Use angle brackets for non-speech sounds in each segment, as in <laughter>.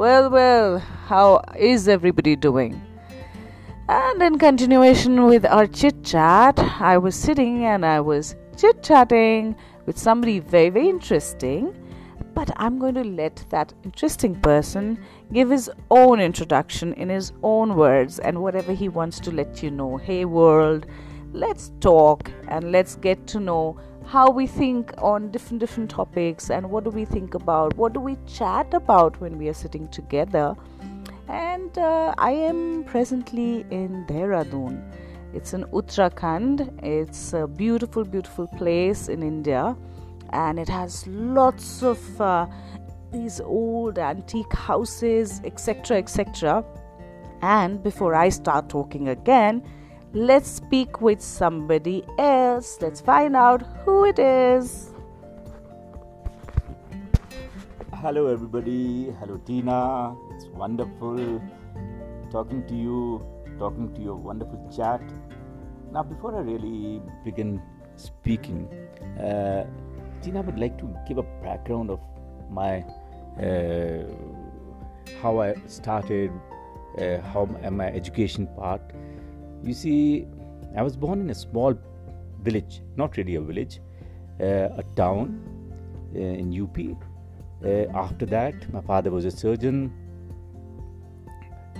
Well, well, how is everybody doing? And in continuation with our chit chat, I was sitting and I was chit chatting with somebody very, very interesting. But I'm going to let that interesting person give his own introduction in his own words and whatever he wants to let you know. Hey, world, let's talk and let's get to know how we think on different different topics and what do we think about what do we chat about when we are sitting together. And uh, i am presently in dehradun. It's in uttarakhand. It's a beautiful beautiful place in india. And it has lots of uh, these old antique houses etc etc and before i start talking again Let's speak with somebody else. Let's find out who it is. Hello, everybody. Hello, Tina. It's wonderful talking to you, talking to your wonderful chat. Now, before I really begin speaking, uh, Tina would like to give a background of my uh, how I started, uh, how my education part you see, I was born in a small village, not really a village, uh, a town uh, in UP. Uh, after that, my father was a surgeon.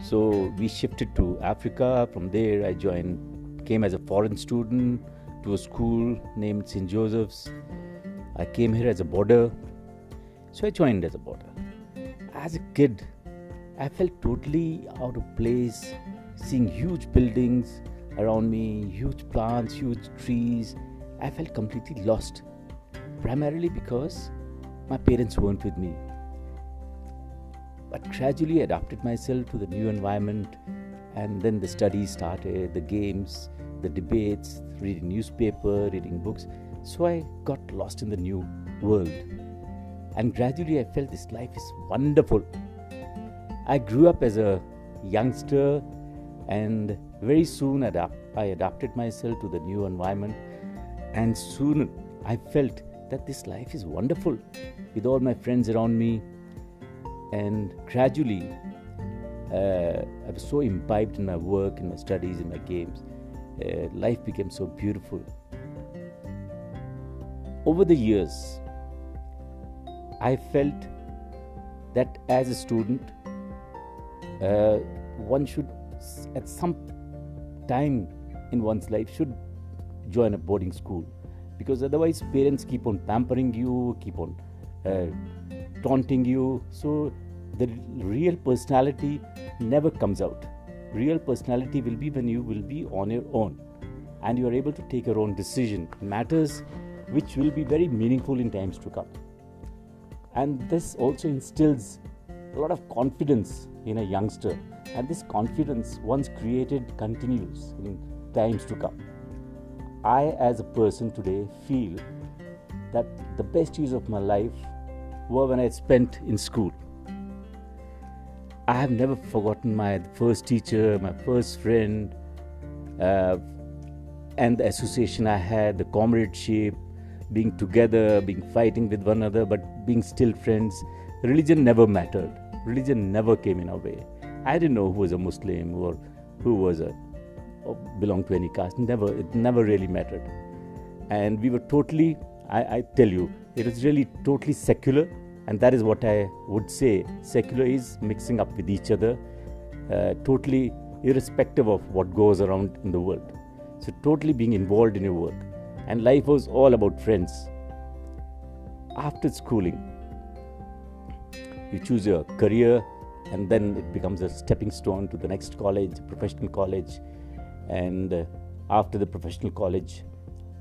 So we shifted to Africa. From there, I joined, came as a foreign student to a school named St. Joseph's. I came here as a boarder. So I joined as a boarder. As a kid, I felt totally out of place seeing huge buildings around me, huge plants, huge trees. I felt completely lost, primarily because my parents weren't with me. But gradually adapted myself to the new environment, and then the studies started, the games, the debates, reading newspaper, reading books. So I got lost in the new world. And gradually I felt this life is wonderful. I grew up as a youngster and very soon adapt, I adapted myself to the new environment, and soon I felt that this life is wonderful with all my friends around me, and gradually uh, I was so imbibed in my work, in my studies, in my games. Uh, life became so beautiful. Over the years, I felt that as a student, uh, one should at some time in one's life should join a boarding school. Because otherwise parents keep on pampering you keep on uh, taunting you. So the real personality never comes out. Real personality will be when you will be on your own. And you are able to take your own decision. Matters which will be very meaningful in times to come. And this also instills a lot of confidence in a youngster and this confidence, once created, continues in times to come. I, as a person today, feel that the best years of my life were when I spent in school. I have never forgotten my first teacher, my first friend, uh, and the association I had, the comradeship, being together, being fighting with one another, but being still friends. Religion never mattered. Religion never came in our way. I didn't know who was a Muslim or who was a belonged to any caste. Never, it never really mattered. And we were totally, I, I tell you, it was really totally secular. And that is what I would say. Secular is mixing up with each other, uh, totally irrespective of what goes around in the world. So, totally being involved in your work. And life was all about friends. After schooling, you choose your career, and then it becomes a stepping stone to the next college, professional college. And uh, after the professional college,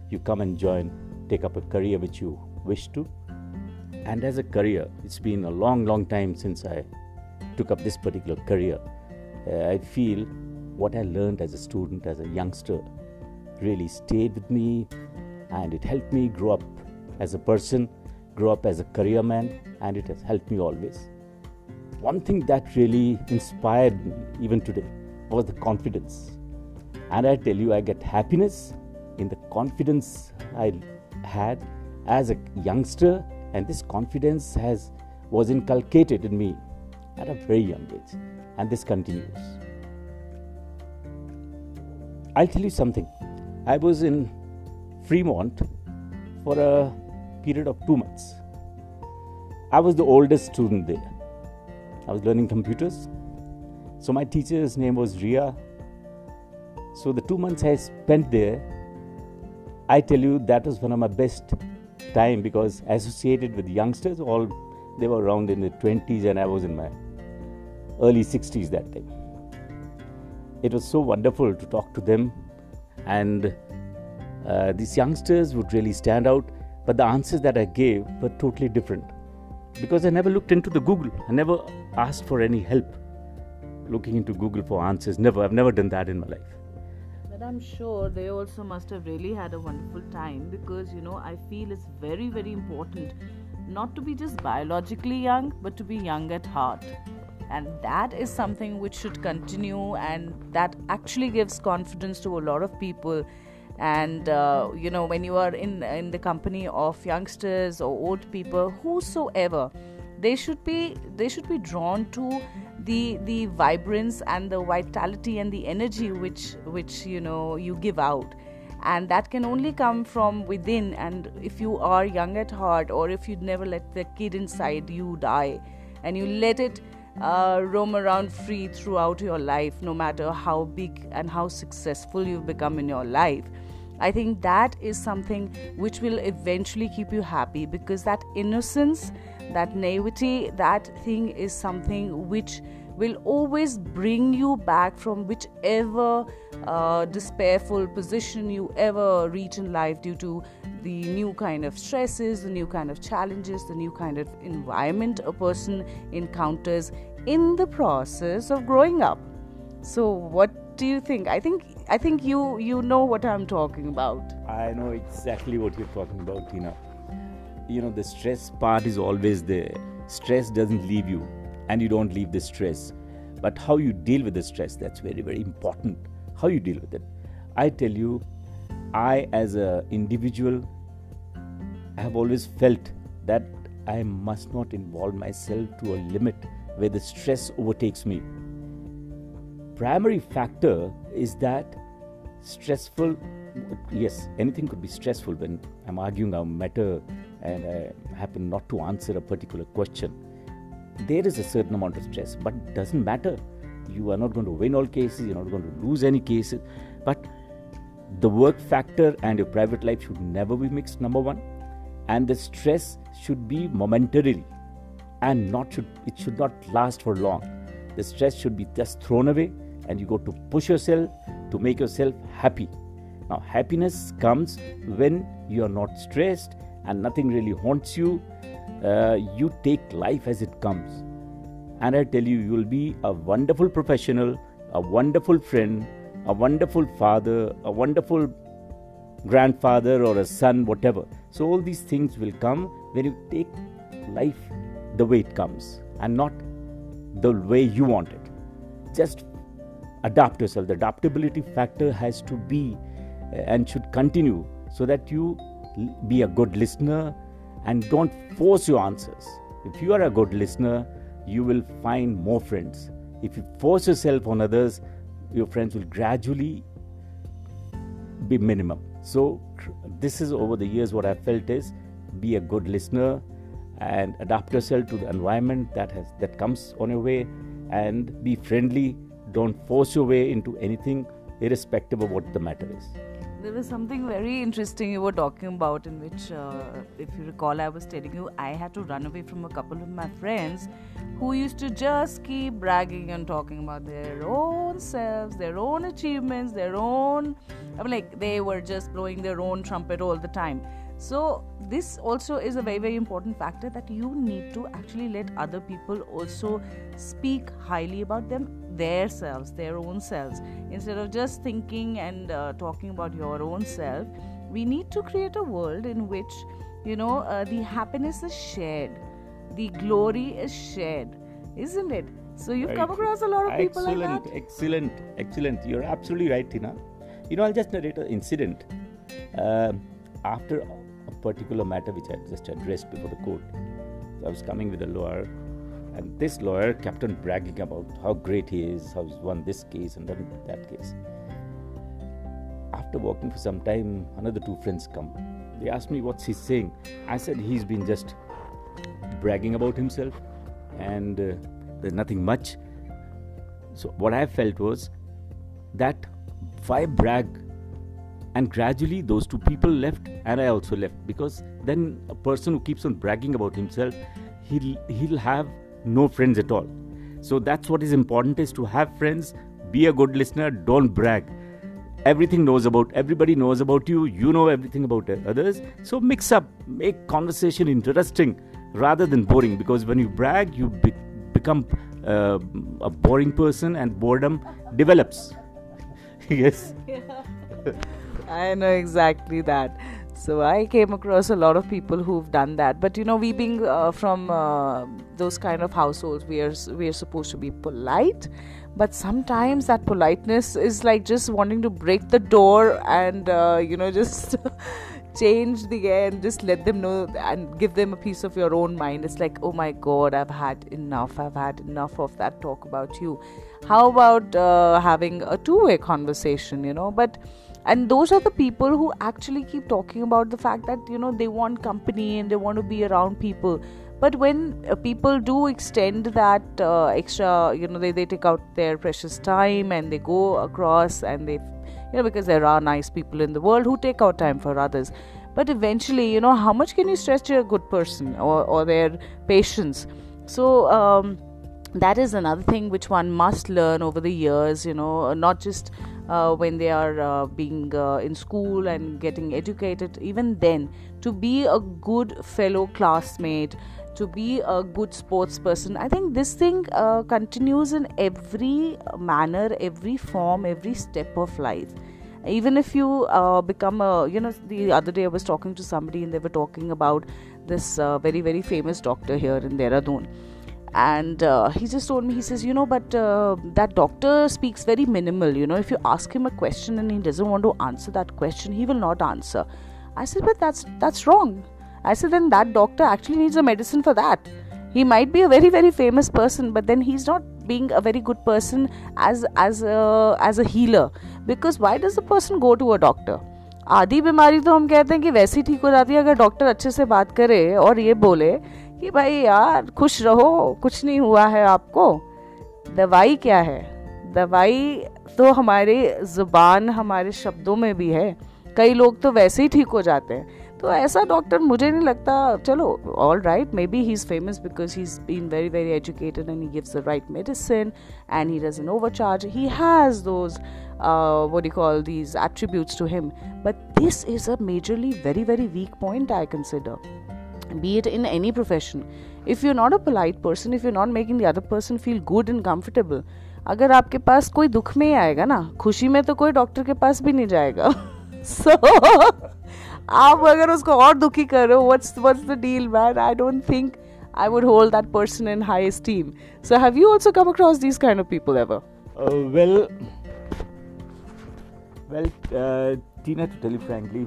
you come and join, take up a career which you wish to. And as a career, it's been a long, long time since I took up this particular career. Uh, I feel what I learned as a student, as a youngster, really stayed with me and it helped me grow up as a person, grow up as a career man, and it has helped me always one thing that really inspired me even today was the confidence. And I tell you, I get happiness in the confidence I had as a youngster, and this confidence has was inculcated in me at a very young age. And this continues. I'll tell you something. I was in Fremont for a period of two months. I was the oldest student there. I was learning computers. So my teacher's name was Ria. So the two months I spent there, I tell you that was one of my best time because associated with youngsters, all they were around in the 20s and I was in my early 60s that time. It was so wonderful to talk to them, and uh, these youngsters would really stand out. But the answers that I gave were totally different because I never looked into the Google. I never asked for any help looking into Google for answers. Never. I've never done that in my life. But I'm sure they also must have really had a wonderful time because, you know, I feel it's very, very important not to be just biologically young, but to be young at heart. And that is something which should continue, and that actually gives confidence to a lot of people. And uh, you know, when you are in in the company of youngsters or old people, whosoever, they should be they should be drawn to the the vibrance and the vitality and the energy which which you know you give out. And that can only come from within. And if you are young at heart or if you never let the kid inside you die and you let it uh, roam around free throughout your life no matter how big and how successful you've become in your life i think that is something which will eventually keep you happy because that innocence that naivety that thing is something which will always bring you back from whichever uh, despairful position you ever reach in life due to the new kind of stresses, the new kind of challenges, the new kind of environment a person encounters in the process of growing up. So, what do you think? I think I think you you know what I'm talking about. I know exactly what you're talking about, Tina. You know, the stress part is always there. Stress doesn't leave you and you don't leave the stress. But how you deal with the stress, that's very, very important. How you deal with it. I tell you, I, as an individual, I have always felt that I must not involve myself to a limit where the stress overtakes me. Primary factor is that stressful, yes, anything could be stressful when I'm arguing a matter and I happen not to answer a particular question there is a certain amount of stress, but it doesn't matter. You are not going to win all cases, you're not going to lose any cases, but the work factor and your private life should never be mixed, number one. And the stress should be momentarily and not should it should not last for long. The stress should be just thrown away and you go to push yourself to make yourself happy. Now, happiness comes when you are not stressed and nothing really haunts you uh, you take life as it comes. And I tell you, you will be a wonderful professional, a wonderful friend, a wonderful father, a wonderful grandfather or a son, whatever. So, all these things will come when you take life the way it comes and not the way you want it. Just adapt yourself. The adaptability factor has to be and should continue so that you be a good listener, and don't force your answers. If you are a good listener, you will find more friends. If you force yourself on others, your friends will gradually be minimum. So, this is over the years what I felt is be a good listener and adapt yourself to the environment that has that comes on your way and be friendly. Don't force your way into anything, irrespective of what the matter is there was something very interesting you were talking about in which uh, if you recall i was telling you i had to run away from a couple of my friends who used to just keep bragging and talking about their own selves their own achievements their own i mean like they were just blowing their own trumpet all the time so this also is a very very important factor that you need to actually let other people also speak highly about them their selves their own selves. Instead of just thinking and uh, talking about your own self we need to create a world in which you know uh, the happiness is shared the glory is shared isn't it? So you've right. come across a lot of people excellent, like that. excellent excellent. You're absolutely right tina. You know i'll just narrate an incident. Uh, after particular matter which I had just addressed before the court. So I was coming with a lawyer, And this lawyer kept on bragging about how great he is, how he's won this case and then that case. After walking for some time, another two friends come. They asked me what's he saying. I said he's been just bragging about himself and uh, there's nothing much. So, what I felt was that why brag? And gradually, those two people left, and I also left because then a person who keeps on bragging about himself, he'll he'll have no friends at all. So that's what is important: is to have friends, be a good listener, don't brag. Everything knows about everybody knows about you. You know everything about others. So mix up, make conversation interesting rather than boring. Because when you brag, you be- become uh, a boring person, and boredom develops. <laughs> yes. <laughs> I know exactly that. So I came across a lot of people who've done that. But you know, we being uh, from uh, those kind of households, we are we are supposed to be polite. But sometimes that politeness is like just wanting to break the door and uh, you know <laughs> just change the air and just let them know and give them a piece of your own mind. It's like, oh my god, I've had enough. I've had enough of that talk about you. How about uh, having a two-way conversation? You know, but and those are the people who actually keep talking about the fact that you know they want company and they want to be around people. But when uh, people do extend that uh, extra you know they, they take out their precious time and they go across and they you know because there are nice people in the world who take out time for others. But eventually you know how much can you stretch a good person or, or their patience? So um, that is another thing which one must learn over the years you know not just uh, when they are uh, being uh, in school and getting educated even then. To be a good fellow classmate to be a good sports person i think this thing uh, continues in every manner every form every step of life. Even if you uh, become a you know the other day i was talking to somebody and they were talking about this uh, very very famous doctor here in dehradun and uh, he just told me he says you know but uh, that doctor speaks very minimal you know if you ask him a question and he doesn't want to answer that question he will not answer i said but that's that's wrong i said then that doctor actually needs a medicine for that he might be a very very famous person but then he's not being a very good person as as a as a healer because why does the person go to a doctor आधी बीमारी तो हम कहते हैं कि वैसी ठीक हो जाती है अगर डॉक्टर अच्छे से बात करे और ये बोले कि भाई यार, खुश रहो, कुछ नहीं हुआ है आपको। दवाई क्या है? दवाई तो हमारे ज़ुबान, हमारे शब्दों में भी है। कई लोग तो वैसे ही ठीक हो जाते हैं। तो ऐसा डॉक्टर मुझे नहीं लगता। चलो all right may be he is famous because he is been very very educated and he gives the right medicine and he doesn't over charge he has those what do call these attributes to him. But this is a majorly very very weak point, i consider. be it in any profession if you're not a polite person if you're not making the other person feel good and comfortable अगर आपके पास कोई दुख में ही आएगा ना खुशी में तो कोई डॉक्टर के पास भी नहीं जाएगा सो so, आप अगर उसको और दुखी करो what's what's the deal man I don't think I would hold that person in high esteem. So, have you also come across these kind of people ever? Uh, well, well, uh, Tina, to tell you frankly,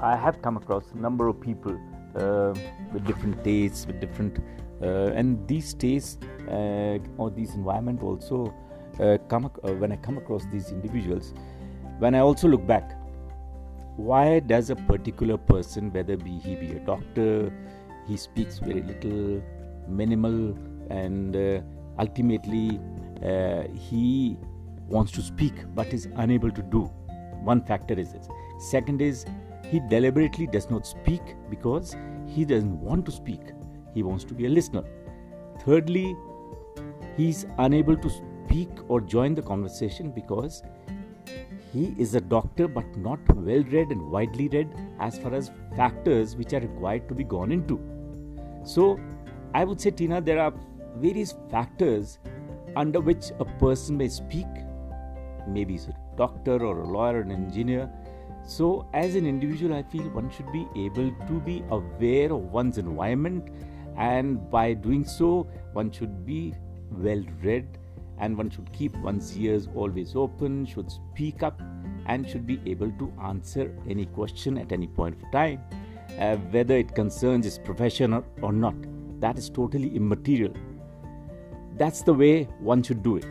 I have come across a number of people uh, uh, with different tastes, with different, uh, and these tastes uh, or these environment also uh, come uh, when I come across these individuals. When I also look back, why does a particular person, whether be he be a doctor, he speaks very little, minimal, and ultimately he wants to speak but is unable to do. One factor is this. Second is he deliberately does not speak because he doesn't want to speak. He wants to be a listener. Thirdly, he is unable to speak or join the conversation because he is a doctor but not well read and widely read as far as factors which are required to be gone into. So, I would say, Tina, there are various factors under which a person may speak. Maybe he's a doctor or a lawyer, or an engineer, so, as an individual, I feel one should be able to be aware of one's environment, and by doing so, one should be well read and one should keep one's ears always open, should speak up, and should be able to answer any question at any point of time, uh, whether it concerns his profession or, or not. That is totally immaterial. that's the way one should do it.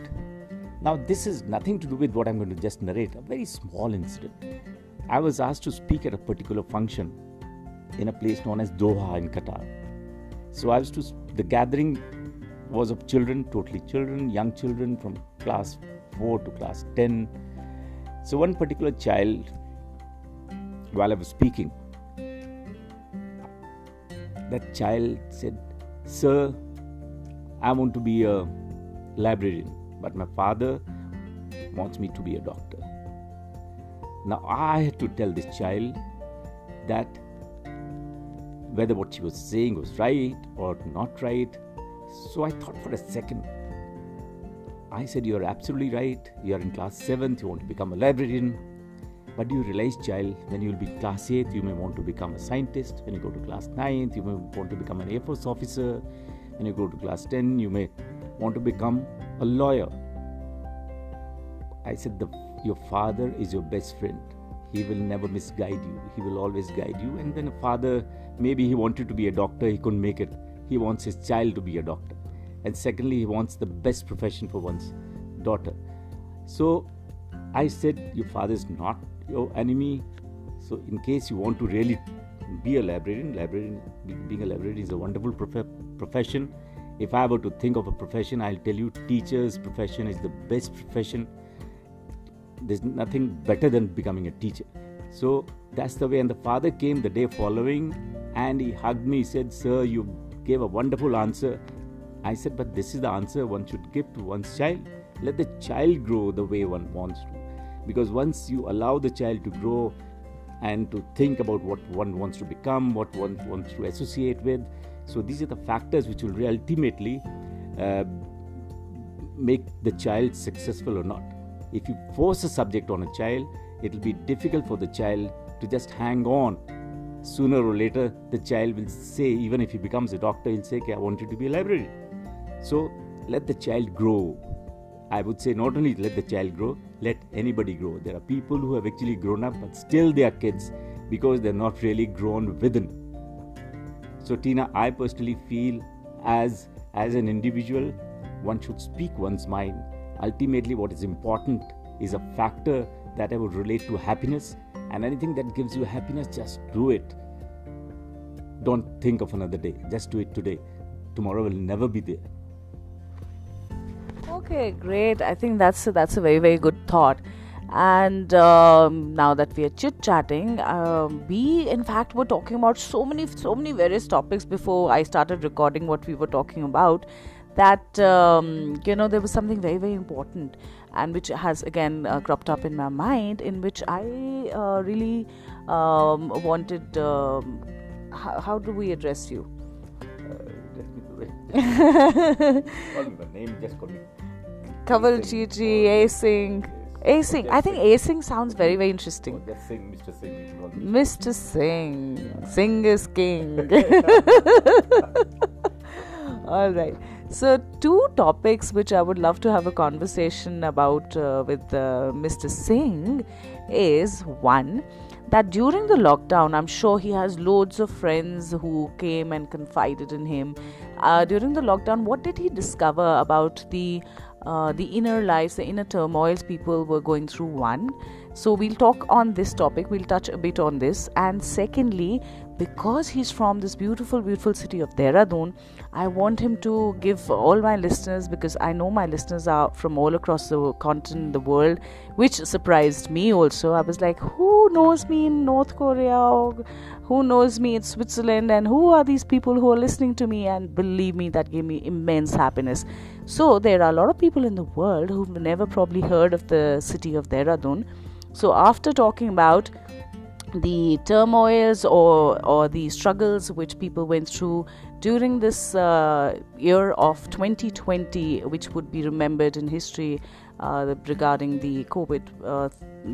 Now, this is nothing to do with what I'm going to just narrate, a very small incident. I was asked to speak at a particular function in a place known as Doha in Qatar. So I was to, the gathering was of children, totally children, young children from class 4 to class 10. So one particular child, while I was speaking, that child said, Sir, I want to be a librarian, but my father wants me to be a doctor. Now I had to tell this child that whether what she was saying was right or not right. So I thought for a second. I said, You're absolutely right. You're in class 7th, you want to become a librarian. But do you realize, child, when you will be class 8th, you may want to become a scientist. When you go to class 9th, you may want to become an Air Force officer. When you go to class 10, you may want to become a lawyer. I said, the, Your father is your best friend. He will never misguide you. He will always guide you. And then a father, maybe he wanted to be a doctor, he couldn't make it. He wants his child to be a doctor. And secondly, he wants the best profession for one's daughter. So I said, Your father is not your enemy. So, in case you want to really be a librarian, librarian being a librarian is a wonderful prof- profession. If I were to think of a profession, I'll tell you teacher's profession is the best profession. There's nothing better than becoming a teacher. So that's the way. And the father came the day following and he hugged me. He said, Sir, you gave a wonderful answer. I said, But this is the answer one should give to one's child. Let the child grow the way one wants to. Because once you allow the child to grow and to think about what one wants to become, what one wants to associate with, so these are the factors which will ultimately uh, make the child successful or not. If you force a subject on a child, it will be difficult for the child to just hang on. Sooner or later, the child will say, even if he becomes a doctor, he'll say, okay, I wanted to be a librarian. So let the child grow. I would say not only let the child grow, let anybody grow. There are people who have actually grown up, but still they are kids because they're not really grown within. So, Tina, I personally feel as as an individual, one should speak one's mind. Ultimately, what is important is a factor that I would relate to happiness, and anything that gives you happiness, just do it. Don't think of another day. Just do it today. Tomorrow will never be there. Okay, great. I think that's a, that's a very very good thought. And um, now that we are chit chatting, um, we in fact were talking about so many so many various topics before I started recording what we were talking about. That um, you know there was something very very important, and which has again uh, cropped up in my mind, in which I uh, really um, wanted. Um, how, how do we address you? Uh, by name, just call me. Kanwaljit, A Singh. A Singh. I think A Singh sounds very, very interesting. Oh, just sing, Mr. Singh. Mr. Singh. Singh is king. <laughs> <laughs> All right. So, two topics which I would love to have a conversation about uh, with uh, Mr. Singh is one, that during the lockdown, I'm sure he has loads of friends who came and confided in him. Uh, during the lockdown, what did he discover about the uh, the inner lives, the inner turmoils people were going through? One, so we'll talk on this topic. We'll touch a bit on this. And secondly, because he's from this beautiful, beautiful city of Dehradun, I want him to give all my listeners, because I know my listeners are from all across the continent, the world, which surprised me also. I was like, who knows me in North Korea? Or who knows me in Switzerland? And who are these people who are listening to me? And believe me, that gave me immense happiness. So there are a lot of people in the world who've never probably heard of the city of Dehradun. So after talking about the turmoils or or the struggles which people went through during this uh, year of 2020 which would be remembered in history uh, regarding the covid uh,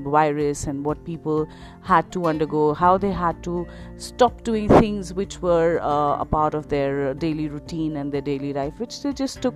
virus and what people had to undergo how they had to stop doing things which were uh, a part of their daily routine and their daily life which they just took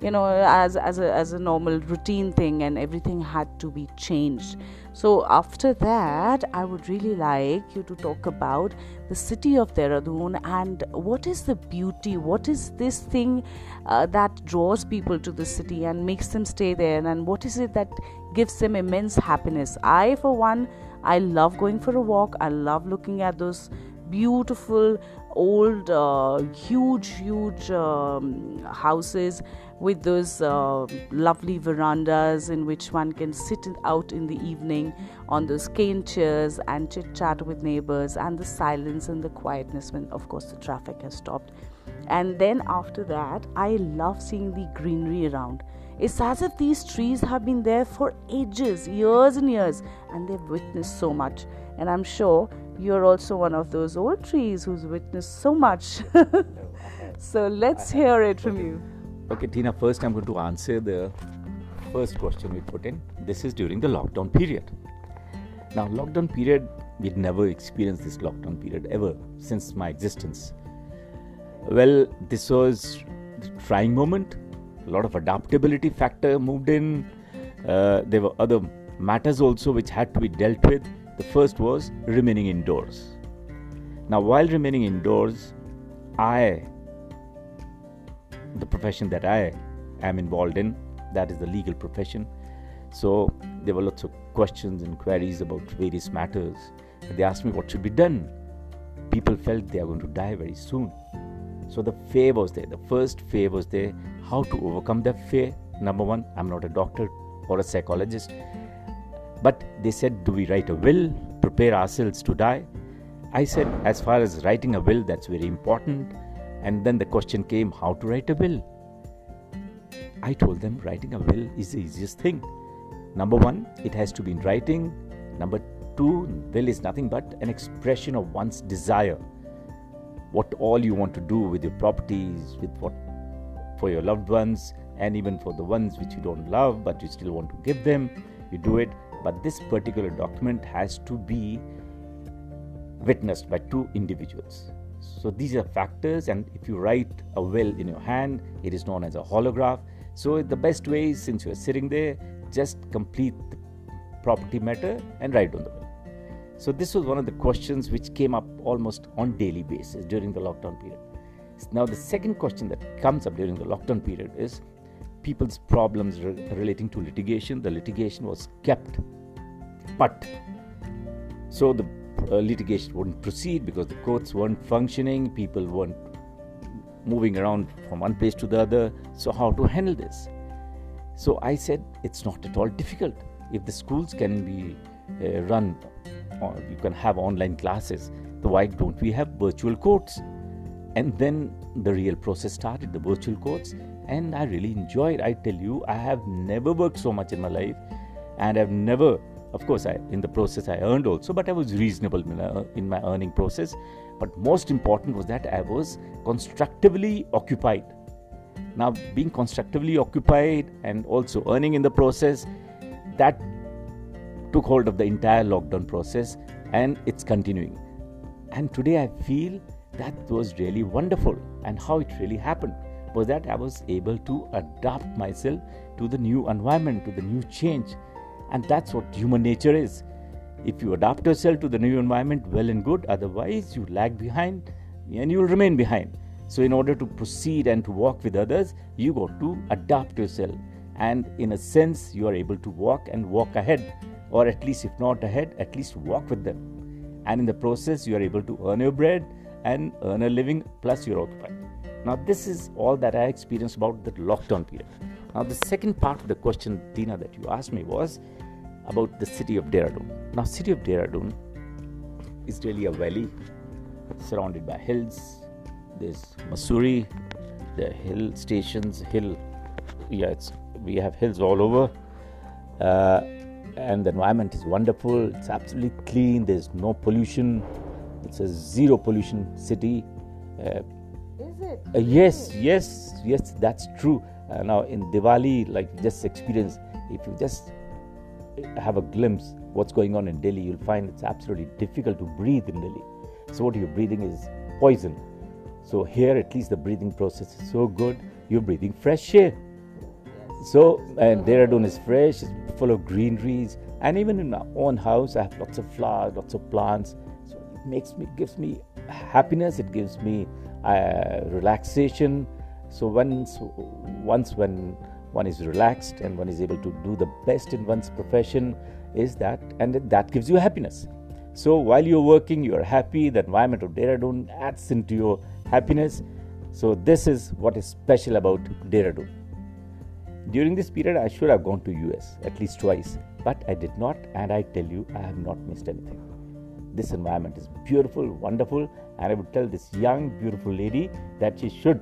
you know as as a, as a normal routine thing and everything had to be changed so after that i would really like you to talk about the city of Dehradun and what is the beauty, what is this thing uh, that draws people to the city and makes them stay there, and what is it that gives them immense happiness. I, for one, I love going for a walk, I love looking at those beautiful old uh, huge huge um, houses with those uh, lovely verandas in which one can sit out in the evening on those cane chairs and chit chat with neighbors and the silence and the quietness when of course the traffic has stopped and then after that i love seeing the greenery around it's as if these trees have been there for ages years and years and they've witnessed so much and i'm sure you're also one of those old trees who's witnessed so much. <laughs> so let's hear it from you. Okay, Tina, first I'm going to answer the first question we put in. This is during the lockdown period. Now, lockdown period, we'd never experienced this lockdown period ever since my existence. Well, this was trying moment. A lot of adaptability factor moved in. Uh, there were other matters also which had to be dealt with the first was remaining indoors. Now, while remaining indoors, I, the profession that I am involved in, that is the legal profession. So there were lots of questions and queries about various matters. They asked me what should be done. People felt they are going to die very soon. So the fear was there. The first fear was there. How to overcome that fear? Number one, I'm not a doctor or a psychologist. But they said, Do we write a will, prepare ourselves to die? I said, As far as writing a will, that's very important. And then the question came, How to write a will? I told them, Writing a will is the easiest thing. Number one, it has to be in writing. Number two, will is nothing but an expression of one's desire. What all you want to do with your properties, with what for your loved ones, and even for the ones which you don't love but you still want to give them, you do it but this particular document has to be witnessed by two individuals. So these are factors, and if you write a will in your hand, it is known as a holograph. So the best way is since you are sitting there, just complete the property matter and write on the will. So this was one of the questions which came up almost on daily basis during the lockdown period. Now the second question that comes up during the lockdown period is people's problems re- relating to litigation. The litigation was kept but so the uh, litigation wouldn't proceed because the courts weren't functioning, people weren't moving around from one place to the other. So, how to handle this? So, I said it's not at all difficult. If the schools can be uh, run, or you can have online classes, so why don't we have virtual courts? And then the real process started, the virtual courts, and I really enjoyed. I tell you, I have never worked so much in my life, and I've never of course, I, in the process, I earned also, but I was reasonable uh, in my earning process. But most important was that I was constructively occupied. Now, being constructively occupied and also earning in the process, that took hold of the entire lockdown process and it's continuing. And today I feel that was really wonderful and how it really happened was that I was able to adapt myself to the new environment, to the new change and that's what human nature is. If you adapt yourself to the new environment, well and good. Otherwise, you lag behind and you will remain behind. So, in order to proceed and to walk with others, you got to adapt yourself. And in a sense, you are able to walk and walk ahead, or at least, if not ahead, at least walk with them. And in the process, you are able to earn your bread and earn a living, plus you're occupied. Now, this is all that I experienced about the lockdown period. Now, the second part of the question, Tina, that you asked me was about the city of Dehradun. Now, city of Dehradun is really a valley surrounded by hills. There's Mussoorie, the hill stations, hill. Yeah, it's, we have hills all over. Uh, and the environment is wonderful. It's absolutely clean. There's no pollution. It's a zero pollution city. Uh, is it? Uh, yes, yes, yes, that's true. Uh, now in Diwali, like just experience, if you just have a glimpse what's going on in Delhi, you'll find it's absolutely difficult to breathe in Delhi. So what you're breathing is poison. So here, at least the breathing process is so good. You're breathing fresh air. So and Dehradun is fresh, it's full of greeneries, and even in my own house, I have lots of flowers, lots of plants. So it makes me, gives me happiness it gives me uh, relaxation so once once when one is relaxed and one is able to do the best in one's profession is that and that gives you happiness. So while you're working you are happy the environment of dehradun adds into your happiness. So this is what is special about dehradun. During this period i should have gone to us at least twice but i did not and i tell you i have not missed anything. This environment is beautiful wonderful and i would tell this young beautiful lady that she should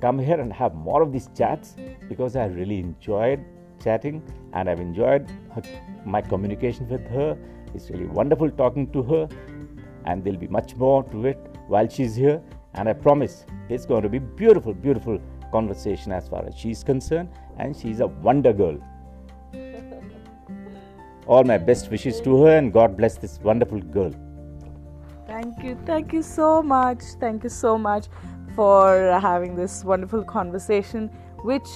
come here and have more of these chats because I really enjoyed chatting and I've enjoyed her, my communication with her. It's really wonderful talking to her, and there'll be much more to it while she's here. And I promise it's going to be beautiful, beautiful conversation as far as she's concerned, and she's a wonder girl. <laughs> All my best wishes to her, and God bless this wonderful girl. Thank you, thank you so much. Thank you so much for having this wonderful conversation, which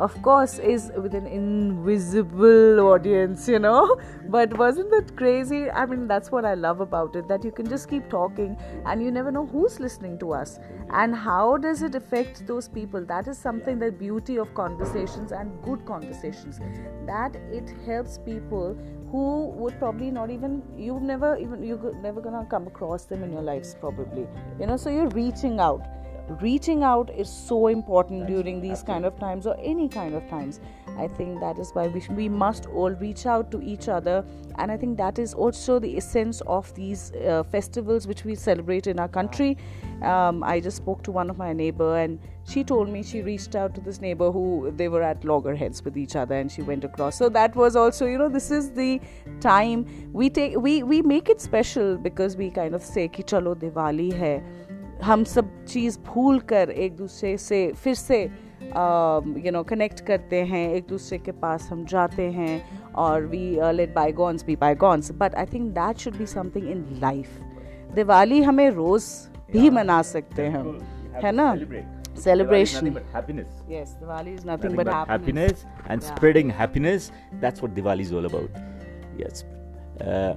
of course is with an invisible audience you know? <laughs> But wasn't that crazy? I mean that's what i love about it that you can just keep talking and you never know who's listening to us. And how does it affect those people? That is something the beauty of conversations and good conversations. That it helps people who would probably not even you've never even you're never gonna come across them in your lives probably. You know so you're reaching out reaching out is so important during these kind of times or any kind of times. I think that is why we, sh- we must all reach out to each other. And i think that is also the essence of these uh, festivals which we celebrate in our country. Um, i just spoke to one of my neighbor and she told me she reached out to this neighbor who they were at loggerheads with each other and she went across. So that was also you know this is the time we take we we make it special because we kind of say ki chalo diwali hai हम सब चीज़ भूल कर एक दूसरे से फिर से you know connect करते हैं एक दूसरे के पास हम जाते हैं और we let bygones be bygones but I think that should be something in life Diwali हमें रोज़ भी मना सकते हैं है ना celebration happiness yes diwali is nothing, nothing but, but happiness, happiness and yeah. spreading happiness that's what diwali is all about yes uh,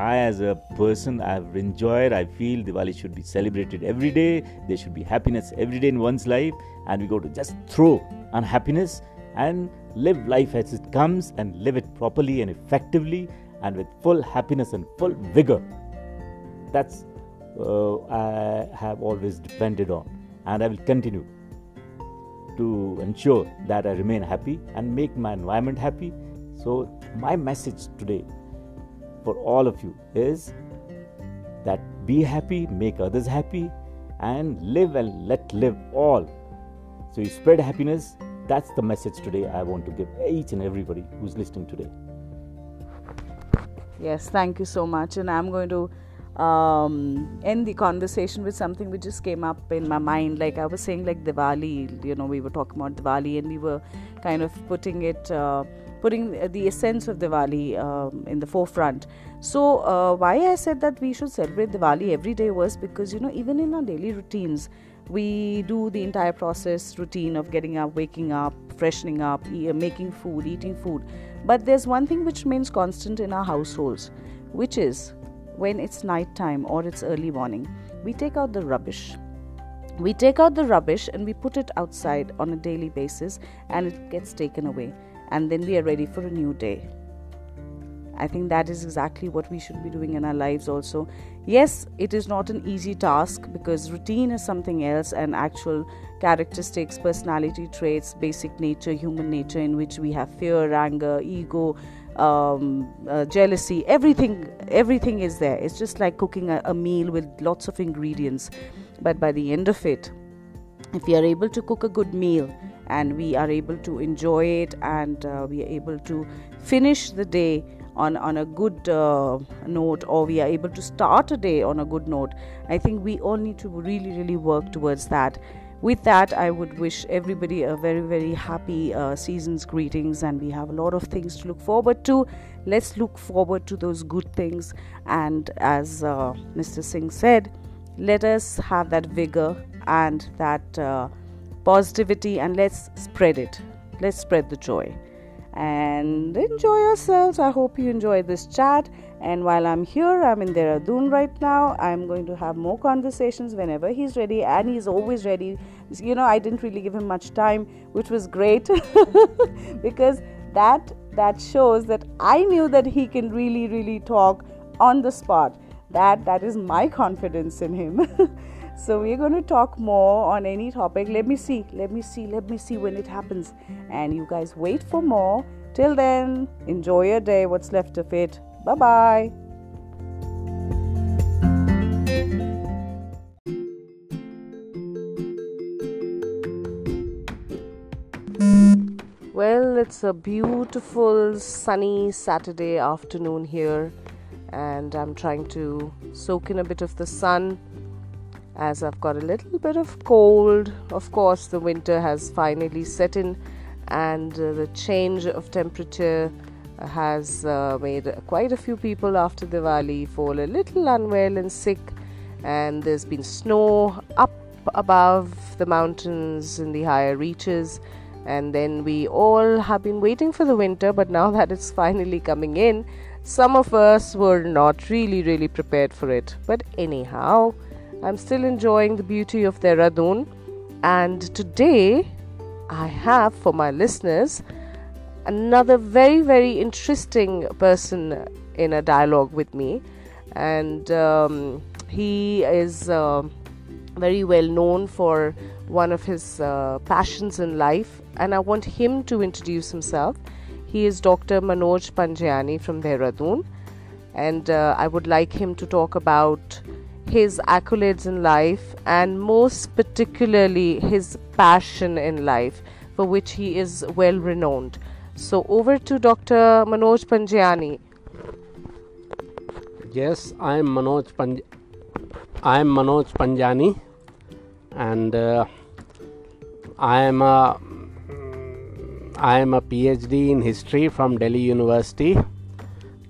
I, as a person, I've enjoyed. I feel Diwali should be celebrated every day. There should be happiness every day in one's life, and we go to just throw unhappiness and live life as it comes and live it properly and effectively and with full happiness and full vigor. That's uh, I have always depended on, and I will continue to ensure that I remain happy and make my environment happy. So, my message today for all of you is that be happy, make others happy, and live and let live all. So you spread happiness. That's the message today I want to give each and everybody who's listening today. Yes, thank you so much. And I'm going to um, end the conversation with something which just came up in my mind. Like I was saying, like Diwali, you know, we were talking about Diwali and we were kind of putting it. Uh, putting the essence of Diwali um, in the forefront. So, uh, why I said that we should celebrate Diwali every day was because, you know, even in our daily routines, we do the entire process routine of getting up, waking up, freshening up, e- making food, eating food. But there's one thing which remains constant in our households, which is when it's night time or it's early morning, we take out the rubbish. We take out the rubbish and we put it outside on a daily basis and it gets taken away and then we are ready for a new day. I think that is exactly what we should be doing in our lives also. Yes, it is not an easy task because routine is something else and actual characteristics, personality traits, basic nature, human nature, in which we have fear, anger, ego, um, uh, jealousy, everything, everything is there. It's just like cooking a, a meal with lots of ingredients. But by the end of it, if you are able to cook a good meal, and we are able to enjoy it and uh, we are able to finish the day on, on a good uh, note or we are able to start a day on a good note. I think we all need to really really work towards that. With that i would wish everybody a very very happy uh, season's greetings and we have a lot of things to look forward to. Let's look forward to those good things and as uh, mr singh said let us have that vigor and that uh, positivity and let's spread it. Let's spread the joy and enjoy yourselves. I hope you enjoyed this chat. And while I'm here, I'm in Dehradun right now. I'm going to have more conversations whenever he's ready, and he's always ready. You know, I didn't really give him much time, which was great <laughs> because that that shows that I knew that he can really, really talk on the spot. That that is my confidence in him. <laughs> so we're going to talk more on any topic. Let me see. Let me see. Let me see when it happens. And you guys wait for more. Till then, enjoy your day. What's left of it. Bye bye. Well, it's a beautiful sunny Saturday afternoon here, and I'm trying to soak in a bit of the sun as I've got a little bit of cold. Of course, the winter has finally set in, and uh, the change of temperature has uh, made quite a few people after Diwali fall a little unwell and sick, and there's been snow up above the mountains in the higher reaches. And then we all have been waiting for the winter, but now <laughs> that it's finally coming in, some of us were not really, really prepared for it. But anyhow, I'm still enjoying the beauty of Dehradun. And today, I have for my listeners another very, very interesting person in a dialogue with me. And um, he is uh, very well known for one of his uh, passions in life. And I want him to introduce himself. He is Dr. Manoj Panjiani from Dehradun. And uh, I would like him to talk about his accolades in life and most particularly his passion in life for which he is well renowned. So over to Dr. Manoj Panjiani. Yes, I am Manoj Panj- I am Manoj Panjiani, and uh, I am a I am a PhD in history from Delhi University.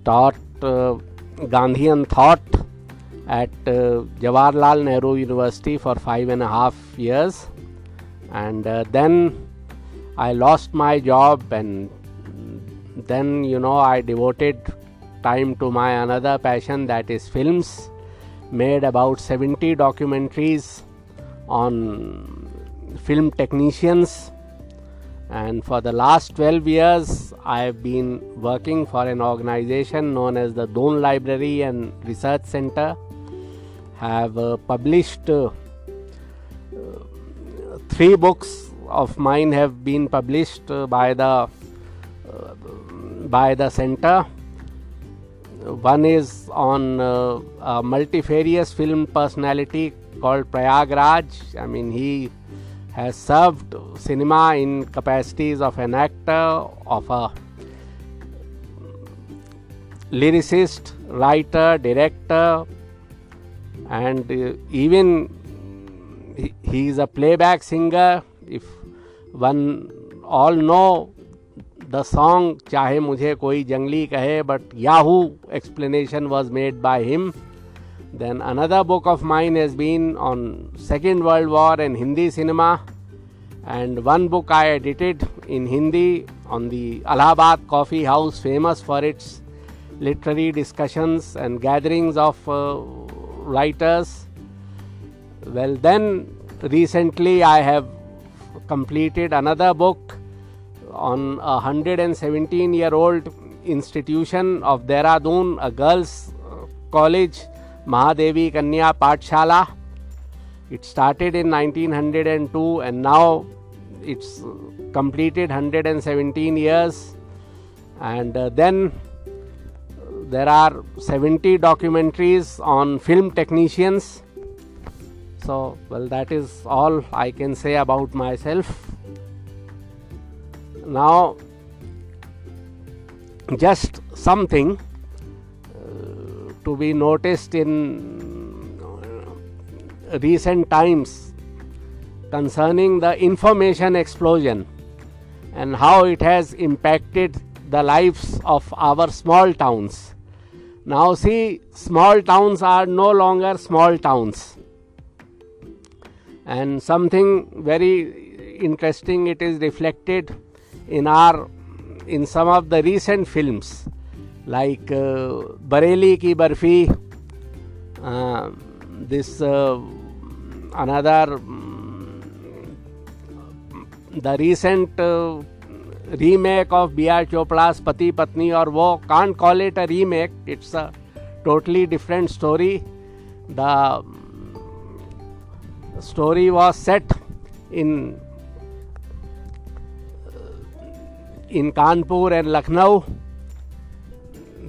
Taught uh, Gandhian thought at uh, Jawaharlal Nehru University for five and a half years, and uh, then I lost my job and then you know i devoted time to my another passion that is films. Made about 70 documentaries on film technicians. And for the last 12 years i have been working for an organization known as the Doon library and research center have uh, published uh, three books of mine have been published uh, by the by the center. One is on uh, a multifarious film personality called Prayag Raj. I mean, he has served cinema in capacities of an actor, of a lyricist, writer, director, and even he, he is a playback singer. If one all know the song चाहे मुझे कोई जंगली कहे but yahoo explanation was made by him then another book of mine has been on second world war in Hindi cinema and one book I edited in Hindi on the Allahabad coffee house famous for its literary discussions and gatherings of writers. Well, then recently I have completed another book on a 117 year old institution of Dehradun, a girls' college, Mahadevi Kanya Pathshala. It started in 1902 and now it's completed 117 years. And uh, then there are 70 documentaries on film technicians. So, well, that is all I can say about myself now just something uh, to be noticed in uh, recent times concerning the information explosion and how it has impacted the lives of our small towns. Now, see, small towns are no longer small towns, and something very interesting it is reflected in our in some of the recent films like uh, Bareilly ki Barfi, uh, this uh, another mm, the recent uh, remake of B.R. Chopra's Pati Patni or wo can't call it a remake, it's a totally different story. The story was set in in Kanpur and Lucknow.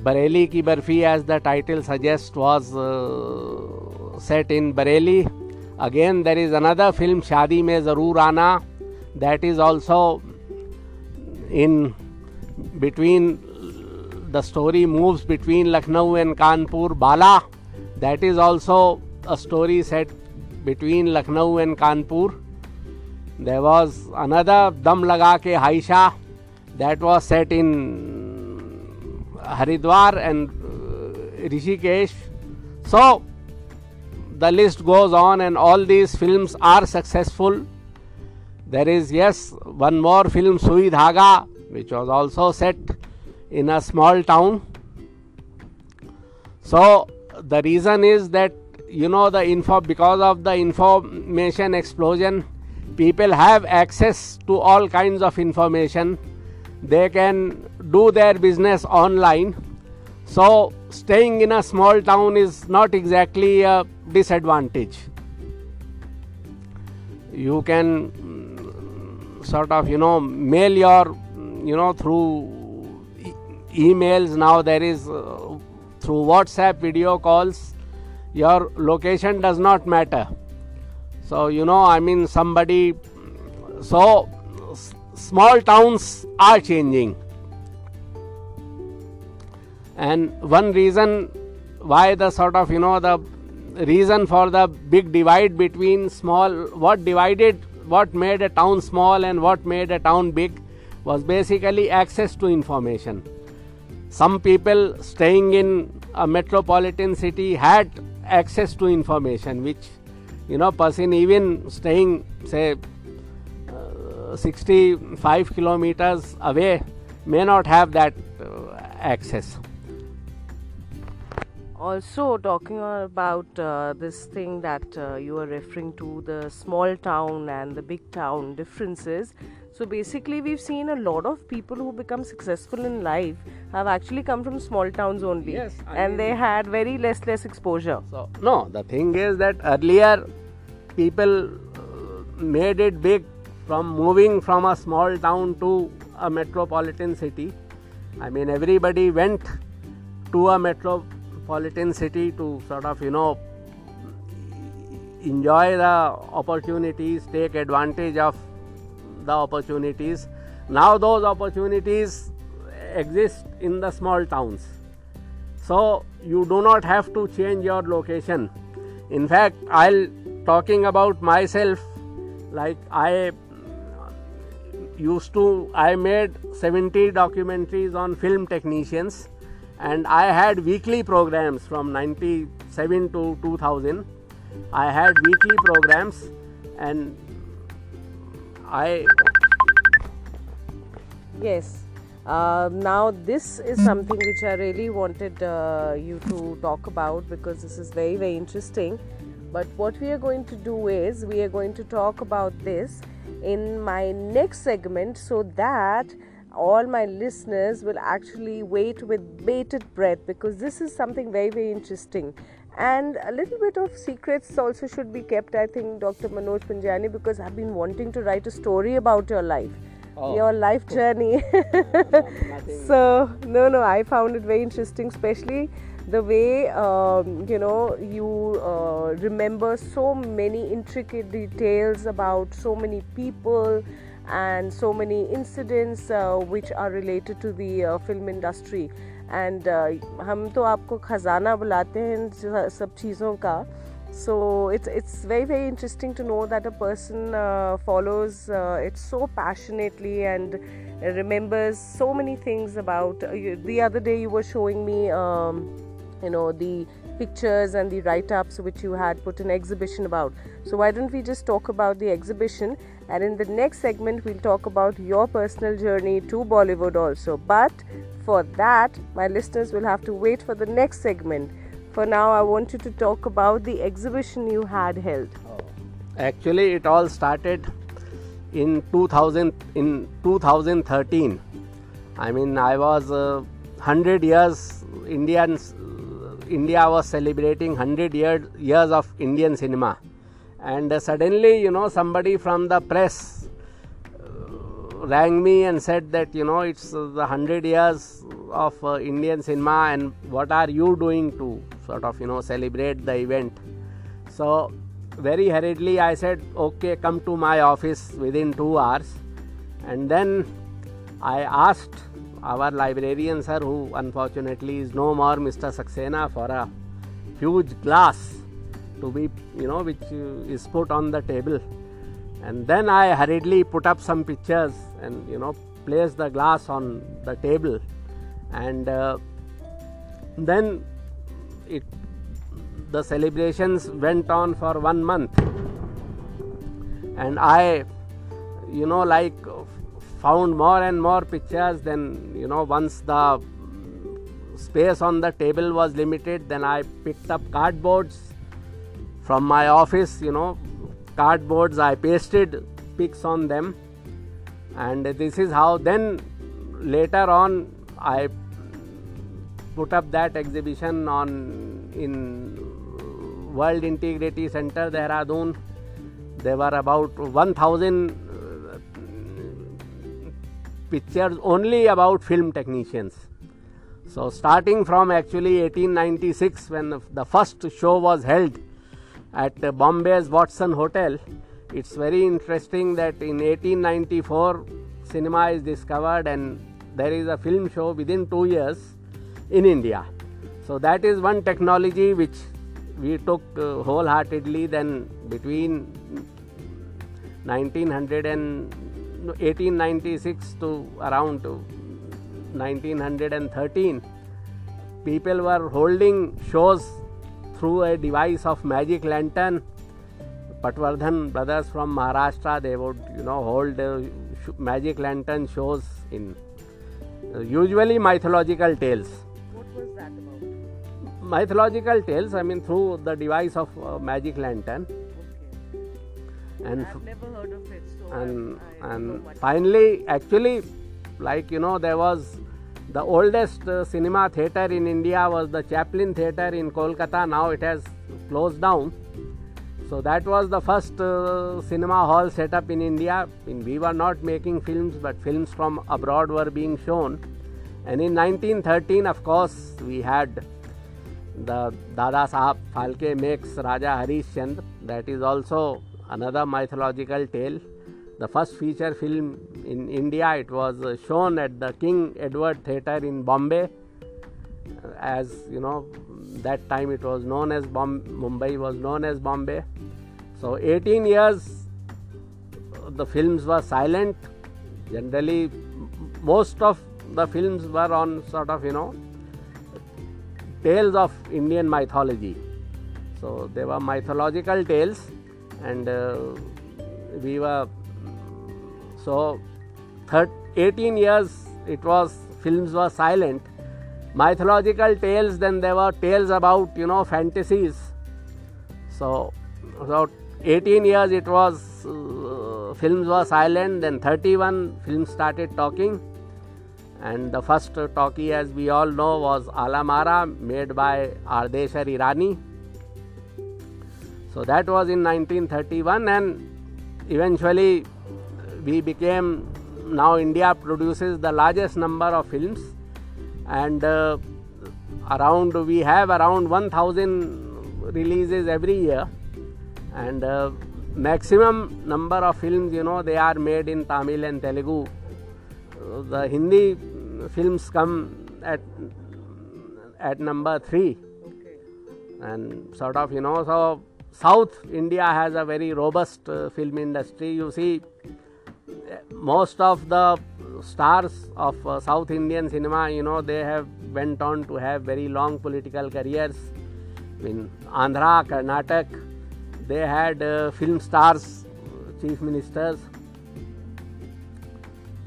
Bareilly ki Barfi, as the title suggests, was uh, set in Bareilly. Again, there is another film, Shadi Mein Zarur Aana, that is also in between. The story moves between Lucknow and Kanpur. Bala, that is also a story set between Lucknow and Kanpur. There was another Dam Laga Ke Haisha that was set in Haridwar and uh, Rishikesh. So the list goes on, and all these films are successful. There is, yes, one more film, Sui Dhaga, which was also set in a small town. So the reason is that you know the info because of the information explosion people have access to all kinds of information. They can do their business online. So staying in a small town is not exactly a disadvantage. You can sort of you know mail your you know through e- emails. Now there is uh, through whatsapp video calls your location does not matter. So you know i mean somebody so s- small towns are changing. And one reason why the sort of you know the reason for the big divide between small what divided what made a town small and what made a town big was basically access to information. Some people staying in a metropolitan city had access to information which you know person even staying say uh, 65 kilometers away may not have that uh, access Also, talking about uh, this thing that uh, you are referring to the small town and the big town differences. So, basically, we've seen a lot of people who become successful in life have actually come from small towns only. Yes, I and they had very less, less exposure. So, no, the thing is that earlier people uh, made it big from moving from a small town to a metropolitan city. I mean, everybody went to a metropolitan city to sort of, you know, enjoy the opportunities, take advantage of the opportunities. Now, those opportunities exist in the small towns. So you do not have to change your location. In fact i'll talking about myself like i used to i made 70 documentaries on film technicians and i had weekly programs from 97 to 2000 i had weekly programs and i Yes. Uh, now, this is something which I really wanted uh, you to talk about because this is very, very interesting. But what we are going to do is we are going to talk about this in my next segment so that all my listeners will actually wait with bated breath because this is something very, very interesting. And a little bit of secrets also should be kept, I think, Dr. Manoj Panjiani, because I've been wanting to write a story about your life Oh. your life journey. <laughs> so no, no, I found it very interesting, especially the way um, you know you uh, remember so many intricate details about so many people and so many incidents uh, which are related to the uh, film industry. And uh, हम तो आपको खजाना बुलाते हैं इन स- सब चीज़ों का so it's it's very very interesting to know that a person uh, follows uh, it so passionately and remembers so many things about uh, you, the other day you were showing me um, you know the pictures and the write ups which you had put an exhibition about. So, why don't we just talk about the exhibition? And in the next segment, we'll talk about your personal journey to Bollywood also. But for that, my listeners will have to wait for the next segment. For now, I want you to talk about the exhibition you had held. Actually, it all started in 2000 in 2013. I mean, I was uh, 100 years Indians. Uh, India was celebrating 100 years years of Indian cinema, and uh, suddenly, you know, somebody from the press uh, rang me and said that you know it's the 100 years of uh, Indian cinema, and what are you doing to sort of you know celebrate the event? So very hurriedly I said, okay, come to my office within two hours. And then I asked our librarian sir, who unfortunately is no more, Mr. Saxena, for a huge glass to be, you know, which is put on the table. And then I hurriedly put up some pictures and, you know, placed the glass on the table. And uh, then it the celebrations went on for one month and i you know like found more and more pictures then you know once the space on the table was limited then i picked up cardboards from my office you know cardboards i pasted pics on them and this is how then later on i put up that exhibition on in World Integrity Center, Dehradun. There were about 1000 uh, pictures only about film technicians. So, starting from actually 1896, when the first show was held at Bombay's Watson Hotel, it's very interesting that in 1894 cinema is discovered and there is a film show within two years in India. So, that is one technology which we took uh, wholeheartedly then between 1900 and 1896 to around 1913 people were holding shows through a device of magic lantern Patwardhan brothers from Maharashtra they would you know hold uh, sh- magic lantern shows in uh, usually mythological tales What was that about? mythological tales i mean through the device of uh, magic lantern okay. and i've never heard of it so and I, I and finally actually like you know there was the oldest uh, cinema theater in india was the chaplin theater in kolkata now it has closed down so that was the first uh, cinema hall set up in india in, we were not making films but films from abroad were being shown and in 1913 of course we had the Dada Sahab Phalke makes Raja Harishchandra. That is also another mythological tale. The first feature film in India, it was shown at the King Edward Theatre in Bombay. As you know, that time it was known as Bom- Mumbai was known as Bombay. So 18 years the films were silent. Generally, most of the films were on sort of you know tales of Indian mythology. So they were mythological tales, and uh, we were so 18 years it was films were silent. Mythological tales then there were tales about you know fantasies. So about 18 years it was uh, films were silent then 31 films started talking. And the first talkie as we all know was Alam Ara made by Ardeshir Irani. So that was in 1931 and eventually we became now India produces the largest number of films and uh, around we have around 1000 releases every year and uh, maximum number of films you know they are made in Tamil and Telugu the Hindi films come at at number three, okay. and sort of you know so South India has a very robust uh, film industry. You see, most of the stars of uh, South Indian cinema, you know, they have went on to have very long political careers. In Andhra, Karnataka, they had uh, film stars, chief ministers.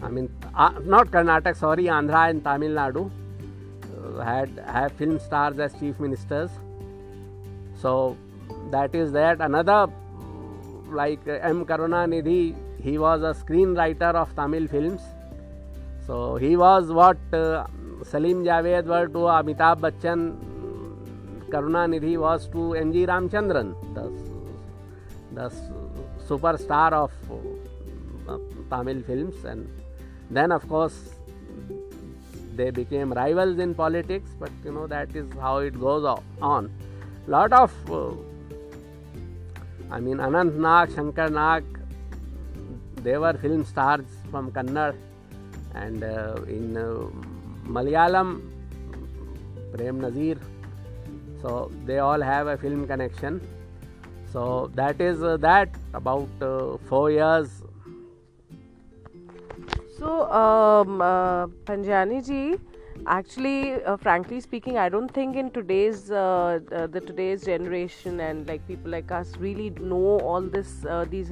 I mean, uh, not Karnataka, sorry, Andhra and Tamil Nadu uh, had have film stars as chief ministers. So that is that. Another like M. Karunanidhi, he was a screenwriter of Tamil films. So he was what uh, Salim Javed were to Amitabh Bachchan, Karunanidhi was to M.G. Ramchandran, the, the superstar of uh, Tamil films. And then, of course, they became rivals in politics, but you know that is how it goes on. Lot of, uh, I mean, Anant Nag, Shankar Nag, they were film stars from Kannada, and uh, in uh, Malayalam, Prem Nazir. So they all have a film connection. So that is uh, that about uh, four years. So, um, Panjiani ji, actually, uh, frankly speaking, I don't think in today's uh, the today's generation and like people like us really know all this uh, these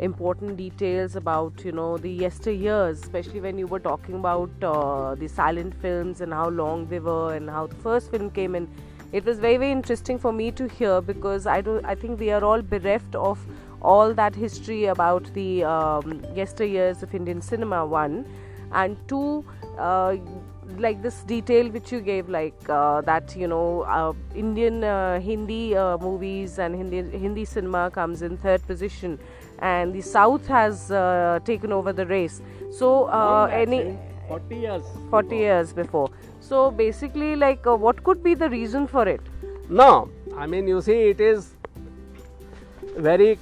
important details about you know the yesteryears, especially when you were talking about uh, the silent films and how long they were and how the first film came in. It was very very interesting for me to hear because I do I think we are all bereft of all that history about the um, yesteryears of Indian cinema. One and two. Uh, like this detail which you gave like uh, that you know uh, indian uh, hindi uh, movies and hindi hindi cinema comes in third position and the south has uh, taken over the race. So uh, any 40 years. 40 years before. So basically like uh, what could be the reason for it? No, I mean, you see, it is very